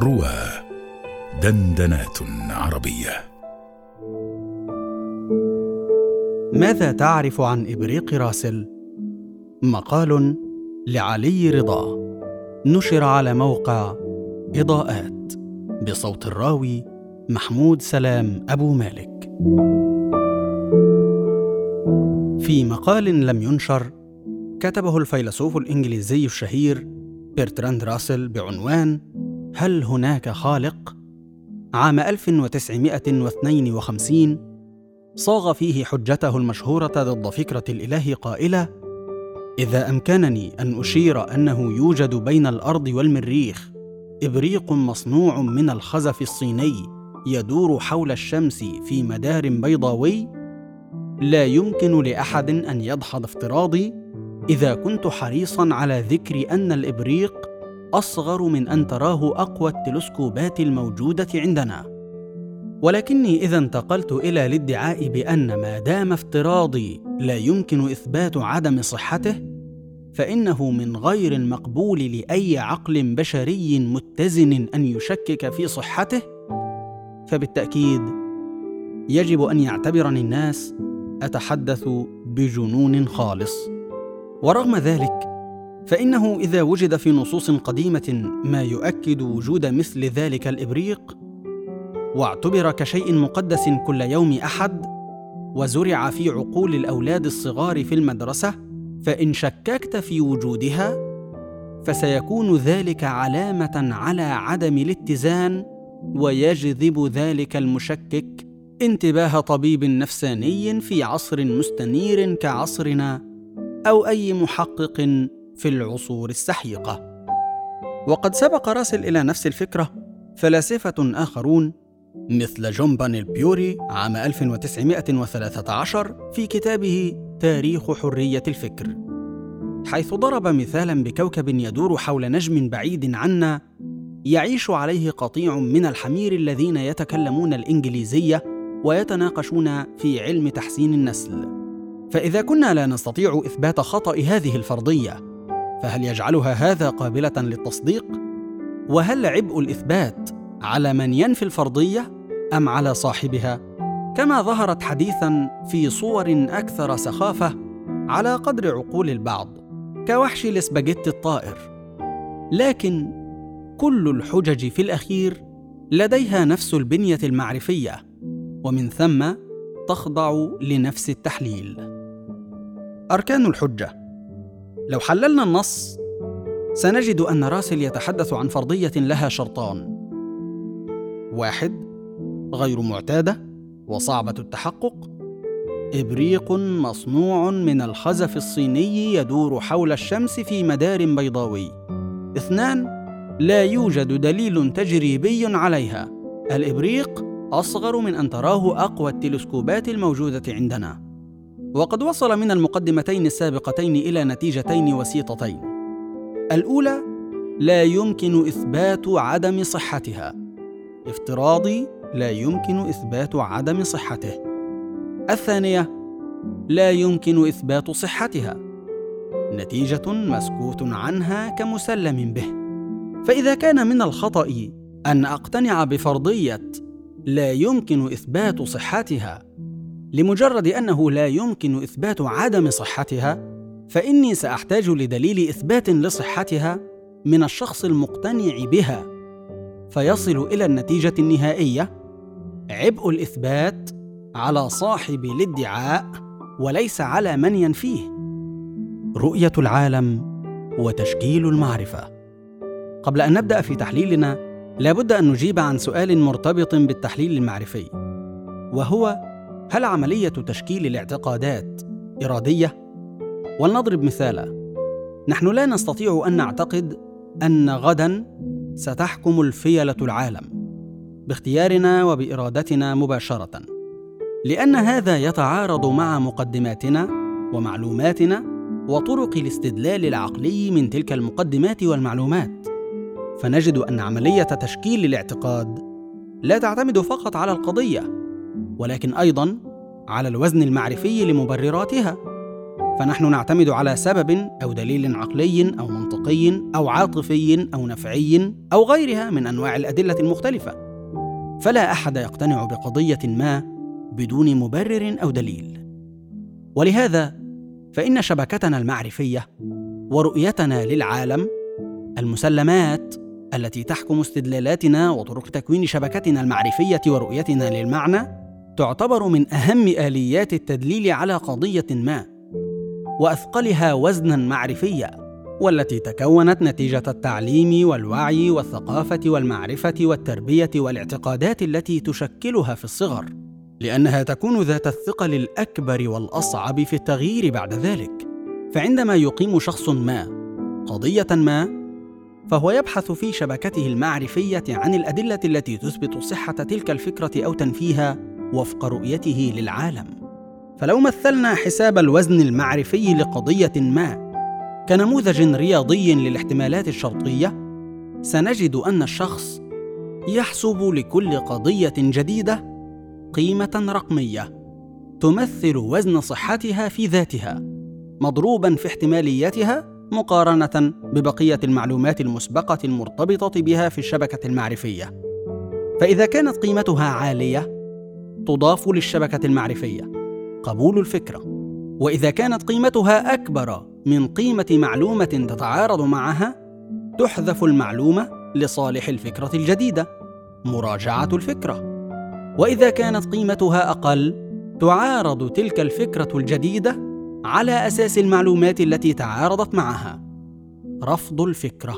روى دندنات عربية. ماذا تعرف عن إبريق راسل؟ مقال لعلي رضا. نشر على موقع إضاءات. بصوت الراوي محمود سلام أبو مالك. في مقال لم ينشر كتبه الفيلسوف الإنجليزي الشهير برتراند راسل بعنوان هل هناك خالق؟ عام 1952 صاغ فيه حجته المشهورة ضد فكرة الإله قائلة: إذا أمكنني أن أشير أنه يوجد بين الأرض والمريخ إبريق مصنوع من الخزف الصيني يدور حول الشمس في مدار بيضاوي، لا يمكن لأحد أن يدحض افتراضي إذا كنت حريصا على ذكر أن الإبريق أصغر من أن تراه أقوى التلسكوبات الموجودة عندنا. ولكني إذا انتقلت إلى الادعاء بأن ما دام افتراضي لا يمكن إثبات عدم صحته فإنه من غير المقبول لأي عقل بشري متزن أن يشكك في صحته. فبالتأكيد يجب أن يعتبرني الناس أتحدث بجنون خالص. ورغم ذلك فإنه إذا وجد في نصوص قديمة ما يؤكد وجود مثل ذلك الإبريق واعتبر كشيء مقدس كل يوم أحد وزرع في عقول الأولاد الصغار في المدرسة فإن شككت في وجودها فسيكون ذلك علامة على عدم الاتزان ويجذب ذلك المشكك انتباه طبيب نفساني في عصر مستنير كعصرنا أو أي محقق في العصور السحيقة. وقد سبق راسل إلى نفس الفكرة فلاسفة آخرون مثل جون بانيل بيوري عام 1913 في كتابه تاريخ حرية الفكر حيث ضرب مثالا بكوكب يدور حول نجم بعيد عنا يعيش عليه قطيع من الحمير الذين يتكلمون الإنجليزية ويتناقشون في علم تحسين النسل. فإذا كنا لا نستطيع إثبات خطأ هذه الفرضية فهل يجعلها هذا قابلة للتصديق؟ وهل عبء الإثبات على من ينفي الفرضية أم على صاحبها؟ كما ظهرت حديثا في صور أكثر سخافة على قدر عقول البعض كوحش الاسباجيت الطائر. لكن كل الحجج في الأخير لديها نفس البنية المعرفية ومن ثم تخضع لنفس التحليل. أركان الحجة لو حللنا النص سنجد أن راسل يتحدث عن فرضية لها شرطان. واحد غير معتادة وصعبة التحقق. إبريق مصنوع من الخزف الصيني يدور حول الشمس في مدار بيضاوي. اثنان لا يوجد دليل تجريبي عليها. الإبريق أصغر من أن تراه أقوى التلسكوبات الموجودة عندنا. وقد وصل من المقدمتين السابقتين إلى نتيجتين وسيطتين. الأولى لا يمكن إثبات عدم صحتها. افتراضي لا يمكن إثبات عدم صحته. الثانية لا يمكن إثبات صحتها. نتيجة مسكوت عنها كمسلم به. فإذا كان من الخطأ أن أقتنع بفرضية لا يمكن إثبات صحتها لمجرد أنه لا يمكن إثبات عدم صحتها فإني سأحتاج لدليل إثبات لصحتها من الشخص المقتنع بها. فيصل إلى النتيجة النهائية. عبء الإثبات على صاحب الادعاء وليس على من ينفيه. رؤية العالم وتشكيل المعرفة. قبل أن نبدأ في تحليلنا لابد أن نجيب عن سؤال مرتبط بالتحليل المعرفي وهو هل عملية تشكيل الاعتقادات إرادية؟ ولنضرب مثالا نحن لا نستطيع أن نعتقد أن غدا ستحكم الفيلة العالم باختيارنا وبإرادتنا مباشرة لأن هذا يتعارض مع مقدماتنا ومعلوماتنا وطرق الاستدلال العقلي من تلك المقدمات والمعلومات فنجد أن عملية تشكيل الاعتقاد لا تعتمد فقط على القضية ولكن أيضا على الوزن المعرفي لمبرراتها. فنحن نعتمد على سبب أو دليل عقلي أو منطقي أو عاطفي أو نفعي أو غيرها من أنواع الأدلة المختلفة. فلا أحد يقتنع بقضية ما بدون مبرر أو دليل. ولهذا فإن شبكتنا المعرفية ورؤيتنا للعالم المسلمات التي تحكم استدلالاتنا وطرق تكوين شبكتنا المعرفية ورؤيتنا للمعنى تعتبر من أهم آليات التدليل على قضية ما وأثقلها وزنا معرفيا والتي تكونت نتيجة التعليم والوعي والثقافة والمعرفة والتربية والاعتقادات التي تشكلها في الصغر لأنها تكون ذات الثقل الأكبر والأصعب في التغيير بعد ذلك. فعندما يقيم شخص ما قضية ما فهو يبحث في شبكته المعرفية عن الأدلة التي تثبت صحة تلك الفكرة أو تنفيها وفق رؤيته للعالم. فلو مثلنا حساب الوزن المعرفي لقضية ما كنموذج رياضي للاحتمالات الشرطية سنجد أن الشخص يحسب لكل قضية جديدة قيمة رقمية تمثل وزن صحتها في ذاتها مضروبا في احتماليتها مقارنة ببقية المعلومات المسبقة المرتبطة بها في الشبكة المعرفية. فإذا كانت قيمتها عالية تضاف للشبكة المعرفية. قبول الفكرة. وإذا كانت قيمتها أكبر من قيمة معلومة تتعارض معها تحذف المعلومة لصالح الفكرة الجديدة. مراجعة الفكرة. وإذا كانت قيمتها أقل تعارض تلك الفكرة الجديدة على أساس المعلومات التي تعارضت معها. رفض الفكرة.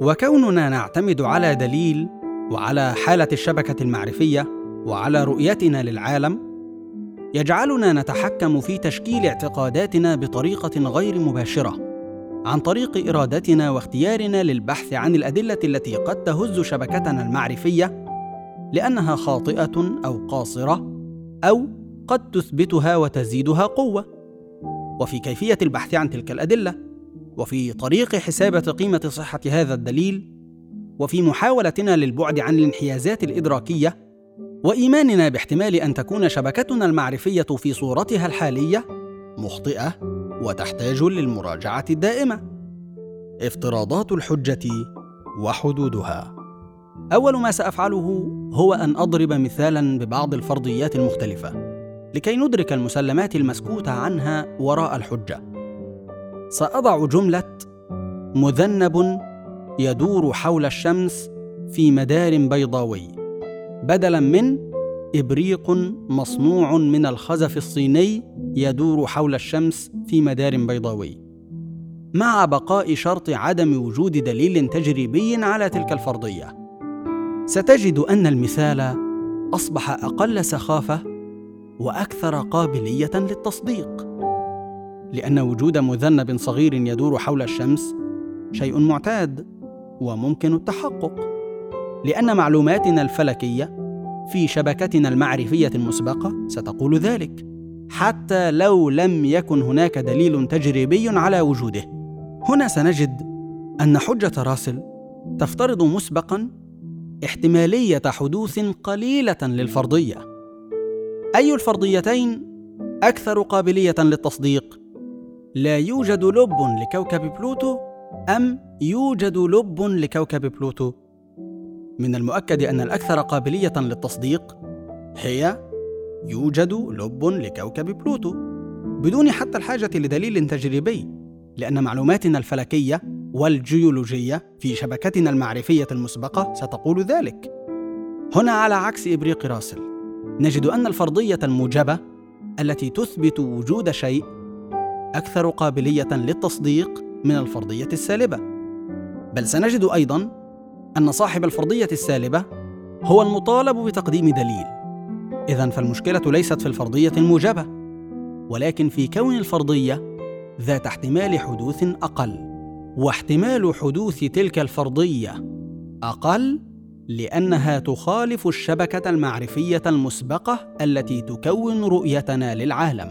وكوننا نعتمد على دليل وعلى حالة الشبكة المعرفية وعلى رؤيتنا للعالم يجعلنا نتحكم في تشكيل اعتقاداتنا بطريقة غير مباشرة عن طريق إرادتنا واختيارنا للبحث عن الأدلة التي قد تهز شبكتنا المعرفية لأنها خاطئة أو قاصرة أو قد تثبتها وتزيدها قوة. وفي كيفية البحث عن تلك الأدلة وفي طريق حسابه قيمة صحة هذا الدليل وفي محاولتنا للبعد عن الانحيازات الإدراكية وإيماننا باحتمال أن تكون شبكتنا المعرفية في صورتها الحالية مخطئة وتحتاج للمراجعة الدائمة. افتراضات الحجة وحدودها. أول ما سأفعله هو أن أضرب مثالا ببعض الفرضيات المختلفة لكي ندرك المسلمات المسكوت عنها وراء الحجة. سأضع جملة مذنب يدور حول الشمس في مدار بيضاوي. بدلا من إبريق مصنوع من الخزف الصيني يدور حول الشمس في مدار بيضاوي. مع بقاء شرط عدم وجود دليل تجريبي على تلك الفرضية. ستجد أن المثال أصبح أقل سخافة وأكثر قابلية للتصديق. لأن وجود مذنب صغير يدور حول الشمس شيء معتاد وممكن التحقق. لأن معلوماتنا الفلكية في شبكتنا المعرفية المسبقة ستقول ذلك حتى لو لم يكن هناك دليل تجريبي على وجوده. هنا سنجد أن حجة راسل تفترض مسبقا احتمالية حدوث قليلة للفرضية. أي الفرضيتين أكثر قابلية للتصديق؟ لا يوجد لب لكوكب بلوتو أم يوجد لب لكوكب بلوتو؟ من المؤكد أن الأكثر قابلية للتصديق هي يوجد لب لكوكب بلوتو بدون حتى الحاجة لدليل تجريبي لأن معلوماتنا الفلكية والجيولوجية في شبكتنا المعرفية المسبقة ستقول ذلك. هنا على عكس إبريق راسل نجد أن الفرضية الموجبة التي تثبت وجود شيء أكثر قابلية للتصديق من الفرضية السالبة. بل سنجد أيضا أن صاحب الفرضية السالبة هو المطالب بتقديم دليل. إذا فالمشكلة ليست في الفرضية الموجبة ولكن في كون الفرضية ذات احتمال حدوث أقل. واحتمال حدوث تلك الفرضية أقل لأنها تخالف الشبكة المعرفية المسبقة التي تكون رؤيتنا للعالم.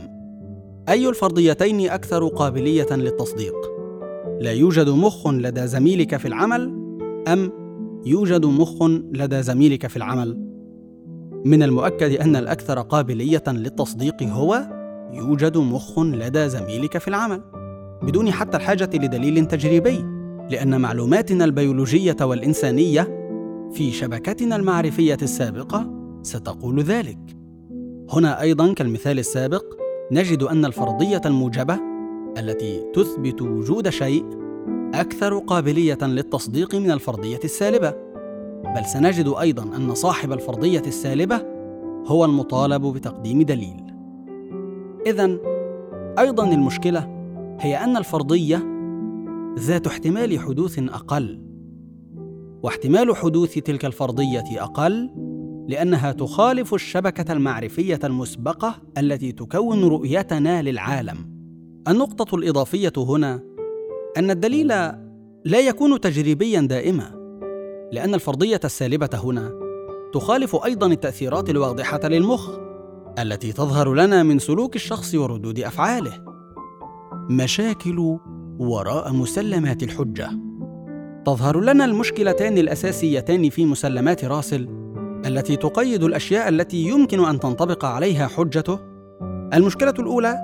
أي الفرضيتين أكثر قابلية للتصديق؟ لا يوجد مخ لدى زميلك في العمل أم يوجد مخ لدى زميلك في العمل. من المؤكد أن الأكثر قابلية للتصديق هو يوجد مخ لدى زميلك في العمل بدون حتى الحاجة لدليل تجريبي لأن معلوماتنا البيولوجية والإنسانية في شبكتنا المعرفية السابقة ستقول ذلك. هنا أيضا كالمثال السابق نجد أن الفرضية الموجبة التي تثبت وجود شيء أكثر قابلية للتصديق من الفرضية السالبة. بل سنجد أيضا أن صاحب الفرضية السالبة هو المطالب بتقديم دليل. اذا أيضا المشكلة هي أن الفرضية ذات احتمال حدوث أقل. واحتمال حدوث تلك الفرضية أقل لأنها تخالف الشبكة المعرفية المسبقة التي تكون رؤيتنا للعالم. النقطة الإضافية هنا أن الدليل لا يكون تجريبيا دائما لأن الفرضية السالبة هنا تخالف أيضا التأثيرات الواضحة للمخ التي تظهر لنا من سلوك الشخص وردود أفعاله. مشاكل وراء مسلمات الحجة. تظهر لنا المشكلتان الأساسيتان في مسلمات راسل التي تقيد الأشياء التي يمكن أن تنطبق عليها حجته. المشكلة الأولى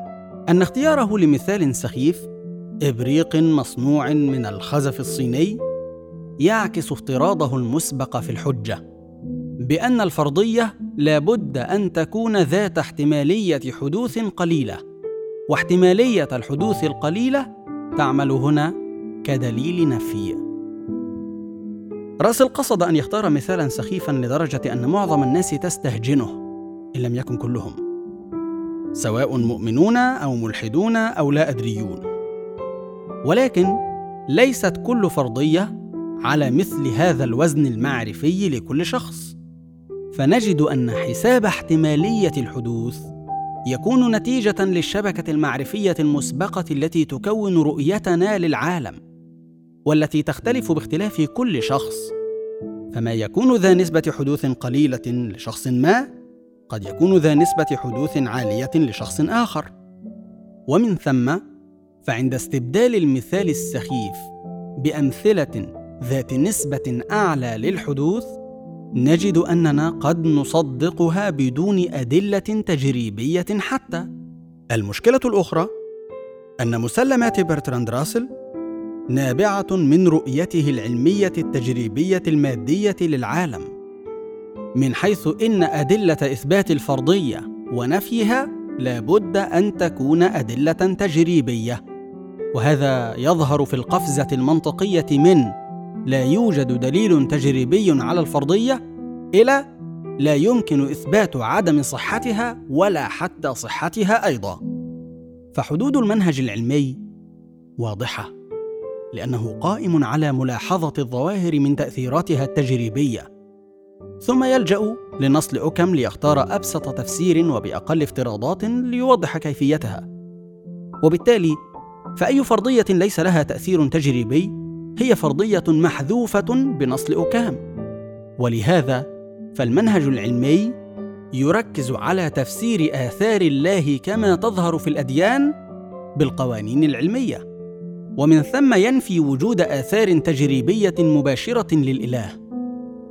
أن اختياره لمثال سخيف إبريق مصنوع من الخزف الصيني يعكس افتراضه المسبق في الحجة بأن الفرضية لابد أن تكون ذات احتمالية حدوث قليلة واحتمالية الحدوث القليلة تعمل هنا كدليل نفي. راسل قصد أن يختار مثالا سخيفا لدرجة أن معظم الناس تستهجنه إن لم يكن كلهم سواء مؤمنون أو ملحدون أو لا أدريون. ولكن ليست كل فرضية على مثل هذا الوزن المعرفي لكل شخص. فنجد أن حساب احتمالية الحدوث يكون نتيجة للشبكة المعرفية المسبقة التي تكون رؤيتنا للعالم والتي تختلف باختلاف كل شخص. فما يكون ذا نسبة حدوث قليلة لشخص ما قد يكون ذا نسبة حدوث عالية لشخص آخر. ومن ثم فعند استبدال المثال السخيف بأمثلة ذات نسبة أعلى للحدوث نجد أننا قد نصدقها بدون أدلة تجريبية حتى. المشكلة الأخرى أن مسلمات برتراند راسل نابعة من رؤيته العلمية التجريبية المادية للعالم من حيث إن أدلة إثبات الفرضية ونفيها لابد أن تكون أدلة تجريبية. وهذا يظهر في القفزة المنطقية من لا يوجد دليل تجريبي على الفرضية إلى لا يمكن إثبات عدم صحتها ولا حتى صحتها أيضا. فحدود المنهج العلمي واضحة لأنه قائم على ملاحظة الظواهر من تأثيراتها التجريبية. ثم يلجأ لنصل اوكم ليختار أبسط تفسير وبأقل افتراضات ليوضح كيفيتها. وبالتالي فأي فرضية ليس لها تأثير تجريبي؟ هي فرضية محذوفة بنصل أوكام. ولهذا فالمنهج العلمي يركز على تفسير آثار الله كما تظهر في الأديان بالقوانين العلمية. ومن ثم ينفي وجود آثار تجريبية مباشرة للإله.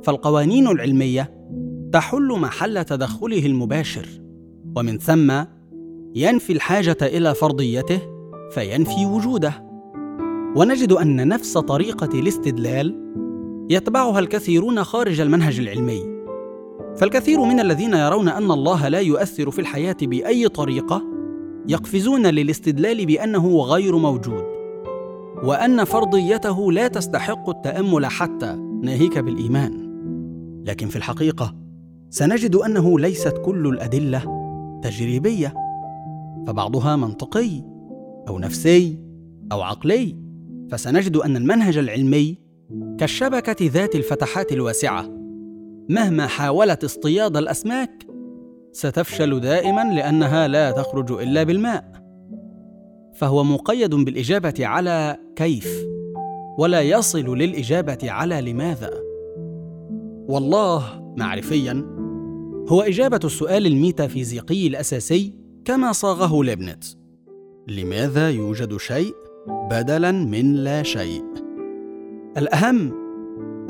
فالقوانين العلمية تحل محل تدخله المباشر. ومن ثم ينفي الحاجة إلى فرضيته فينفي وجوده. ونجد أن نفس طريقة الاستدلال يتبعها الكثيرون خارج المنهج العلمي. فالكثير من الذين يرون أن الله لا يؤثر في الحياة بأي طريقة يقفزون للاستدلال بأنه غير موجود وأن فرضيته لا تستحق التأمل حتى ناهيك بالإيمان. لكن في الحقيقة سنجد أنه ليست كل الأدلة تجريبية فبعضها منطقي. أو نفسي أو عقلي فسنجد أن المنهج العلمي كالشبكة ذات الفتحات الواسعة. مهما حاولت اصطياد الأسماك ستفشل دائما لأنها لا تخرج إلا بالماء. فهو مقيد بالإجابة على كيف ولا يصل للإجابة على لماذا. والله معرفيا هو إجابة السؤال الميتافيزيقي الأساسي كما صاغه ليبنتز لماذا يوجد شيء بدلا من لا شيء؟ الأهم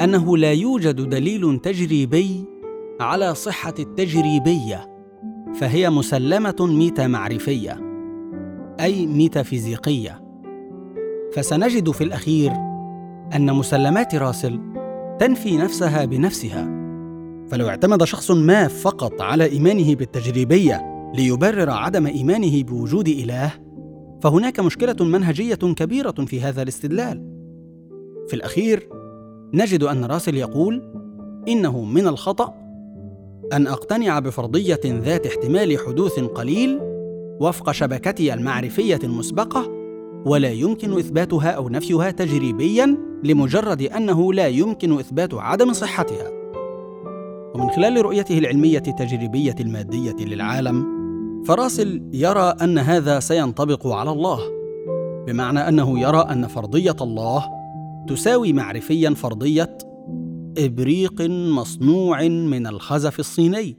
أنه لا يوجد دليل تجريبي على صحة التجريبية فهي مسلمة ميتا معرفيه أي ميتافيزيقية. فسنجد في الأخير أن مسلمات راسل تنفي نفسها بنفسها. فلو اعتمد شخص ما فقط على إيمانه بالتجريبية ليبرر عدم إيمانه بوجود إله فهناك مشكلة منهجية كبيرة في هذا الاستدلال. في الأخير نجد أن راسل يقول إنه من الخطأ أن أقتنع بفرضية ذات احتمال حدوث قليل وفق شبكتي المعرفية المسبقة ولا يمكن إثباتها أو نفيها تجريبيا لمجرد أنه لا يمكن إثبات عدم صحتها. ومن خلال رؤيته العلمية التجريبية المادية للعالم فراسل يرى أن هذا سينطبق على الله بمعنى أنه يرى أن فرضية الله تساوي معرفيا فرضية إبريق مصنوع من الخزف الصيني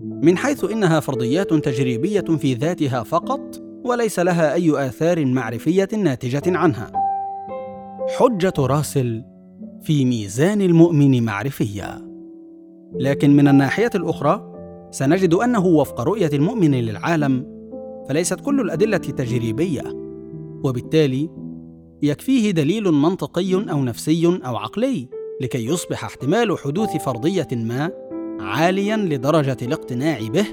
من حيث إنها فرضيات تجريبية في ذاتها فقط وليس لها أي آثار معرفية ناتجة عنها. حجة راسل في ميزان المؤمن معرفيه لكن من الناحية الأخرى سنجد أنه وفق رؤية المؤمن للعالم فليست كل الأدلة تجريبية. وبالتالي يكفيه دليل منطقي أو نفسي أو عقلي لكي يصبح احتمال حدوث فرضية ما عاليا لدرجة الاقتناع به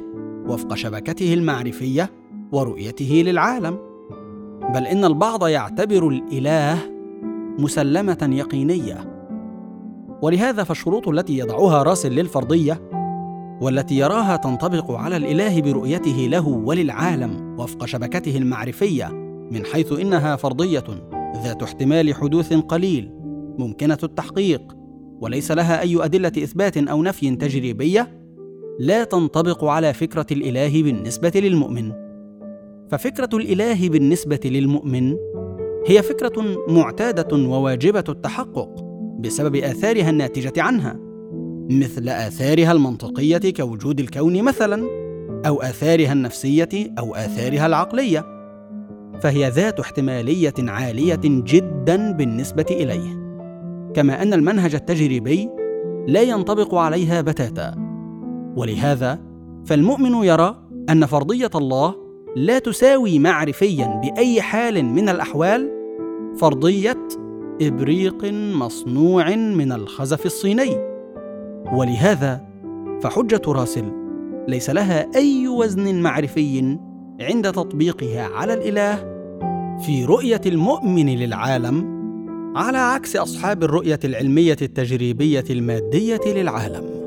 وفق شبكته المعرفية ورؤيته للعالم. بل إن البعض يعتبر الإله مسلمة يقينية. ولهذا فالشروط التي يضعها راسل للفرضية والتي يراها تنطبق على الإله برؤيته له وللعالم وفق شبكته المعرفية من حيث إنها فرضية ذات احتمال حدوث قليل ممكنة التحقيق وليس لها أي أدلة إثبات أو نفي تجريبية لا تنطبق على فكرة الإله بالنسبة للمؤمن. ففكرة الإله بالنسبة للمؤمن هي فكرة معتادة وواجبة التحقق بسبب آثارها الناتجة عنها. مثل آثارها المنطقية كوجود الكون مثلا أو آثارها النفسية أو آثارها العقلية. فهي ذات احتمالية عالية جدا بالنسبة إليه. كما أن المنهج التجريبي لا ينطبق عليها بتاتا. ولهذا فالمؤمن يرى أن فرضية الله لا تساوي معرفيا بأي حال من الأحوال فرضية إبريق مصنوع من الخزف الصيني. ولهذا فحجة راسل ليس لها أي وزن معرفي عند تطبيقها على الإله في رؤية المؤمن للعالم على عكس أصحاب الرؤية العلمية التجريبية المادية للعالم.